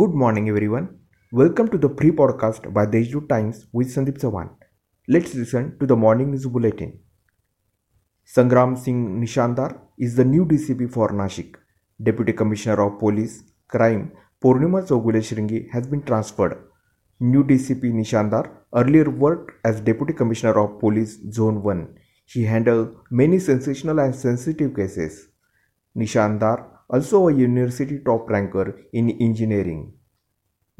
Good morning, everyone. Welcome to the pre podcast by Deshdoot Times with Sandeep Sawan. Let's listen to the morning news bulletin. Sangram Singh Nishandar is the new DCP for Nashik. Deputy Commissioner of Police Crime Purnima Chogule Shringi has been transferred. New DCP Nishandar earlier worked as Deputy Commissioner of Police Zone 1. He handled many sensational and sensitive cases. Nishandar also a university top ranker in engineering.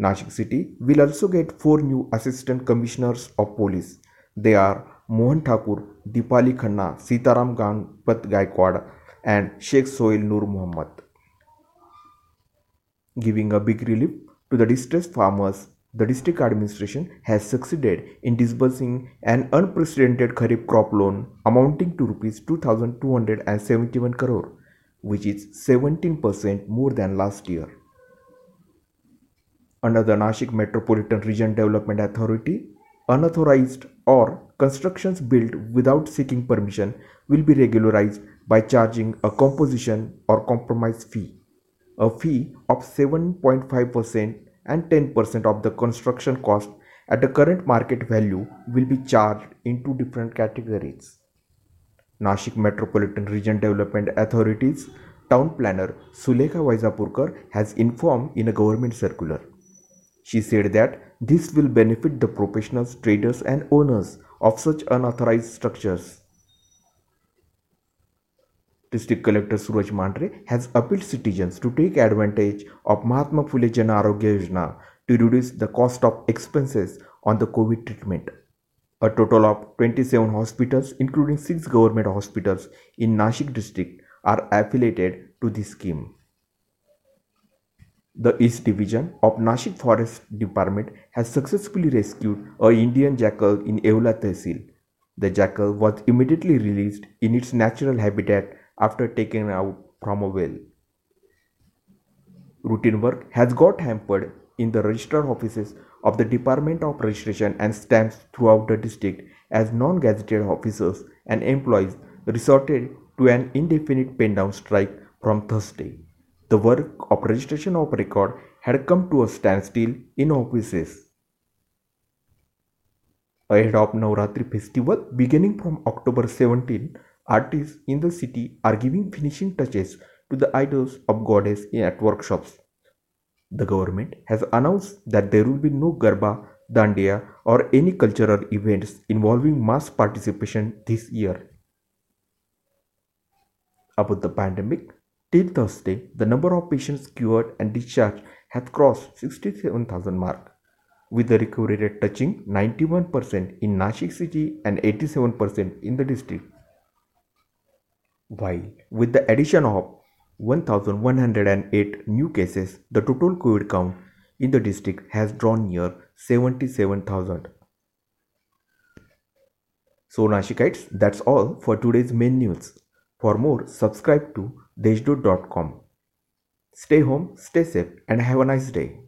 Nashik City will also get four new assistant commissioners of police. They are Mohan Thakur, Dipali Khanna, Sitaram Ganpat Gaikwad, and Sheikh Soil Nur Muhammad. Giving a big relief to the distressed farmers, the district administration has succeeded in disbursing an unprecedented kharif crop loan amounting to rupees 2271 crore which is 17% more than last year. Under the Nashik Metropolitan Region Development Authority, unauthorized or constructions built without seeking permission will be regularized by charging a composition or compromise fee. A fee of 7.5% and 10% of the construction cost at the current market value will be charged in two different categories. Nashik Metropolitan Region Development Authority's town planner Sulekha Vaizapurkar has informed in a government circular. She said that this will benefit the professionals, traders, and owners of such unauthorized structures. District Collector Suraj Mandhare has appealed citizens to take advantage of Mahatma Phule Jan Arogya Yojana to reduce the cost of expenses on the COVID treatment. A total of 27 hospitals, including 6 government hospitals in Nashik district, are affiliated to this scheme. The East Division of Nashik Forest Department has successfully rescued a Indian jackal in Yeola Tehsil. The jackal was immediately released in its natural habitat after taken out from a well. Routine work has got hampered in the registrar offices of the Department of Registration and Stamps throughout the district as non-gazetted officers and employees resorted to an indefinite pen down strike from Thursday. The work of registration of record had come to a standstill in offices. Ahead of Navratri festival beginning from October 17, artists in the city are giving finishing touches to the idols of goddess at workshops. The government has announced that there will be no Garba, Dandiya or any cultural events involving mass participation this year. About the pandemic, till Thursday, the number of patients cured and discharged has crossed 67,000 mark, with the recovery rate touching 91% in Nashik city and 87% in the district. While with the addition of 1108 new cases, the total COVID count in the district has drawn near 77,000. So Nashikites, that's all for today's main news. For more, subscribe to deshdoot.com. Stay home, stay safe and have a nice day.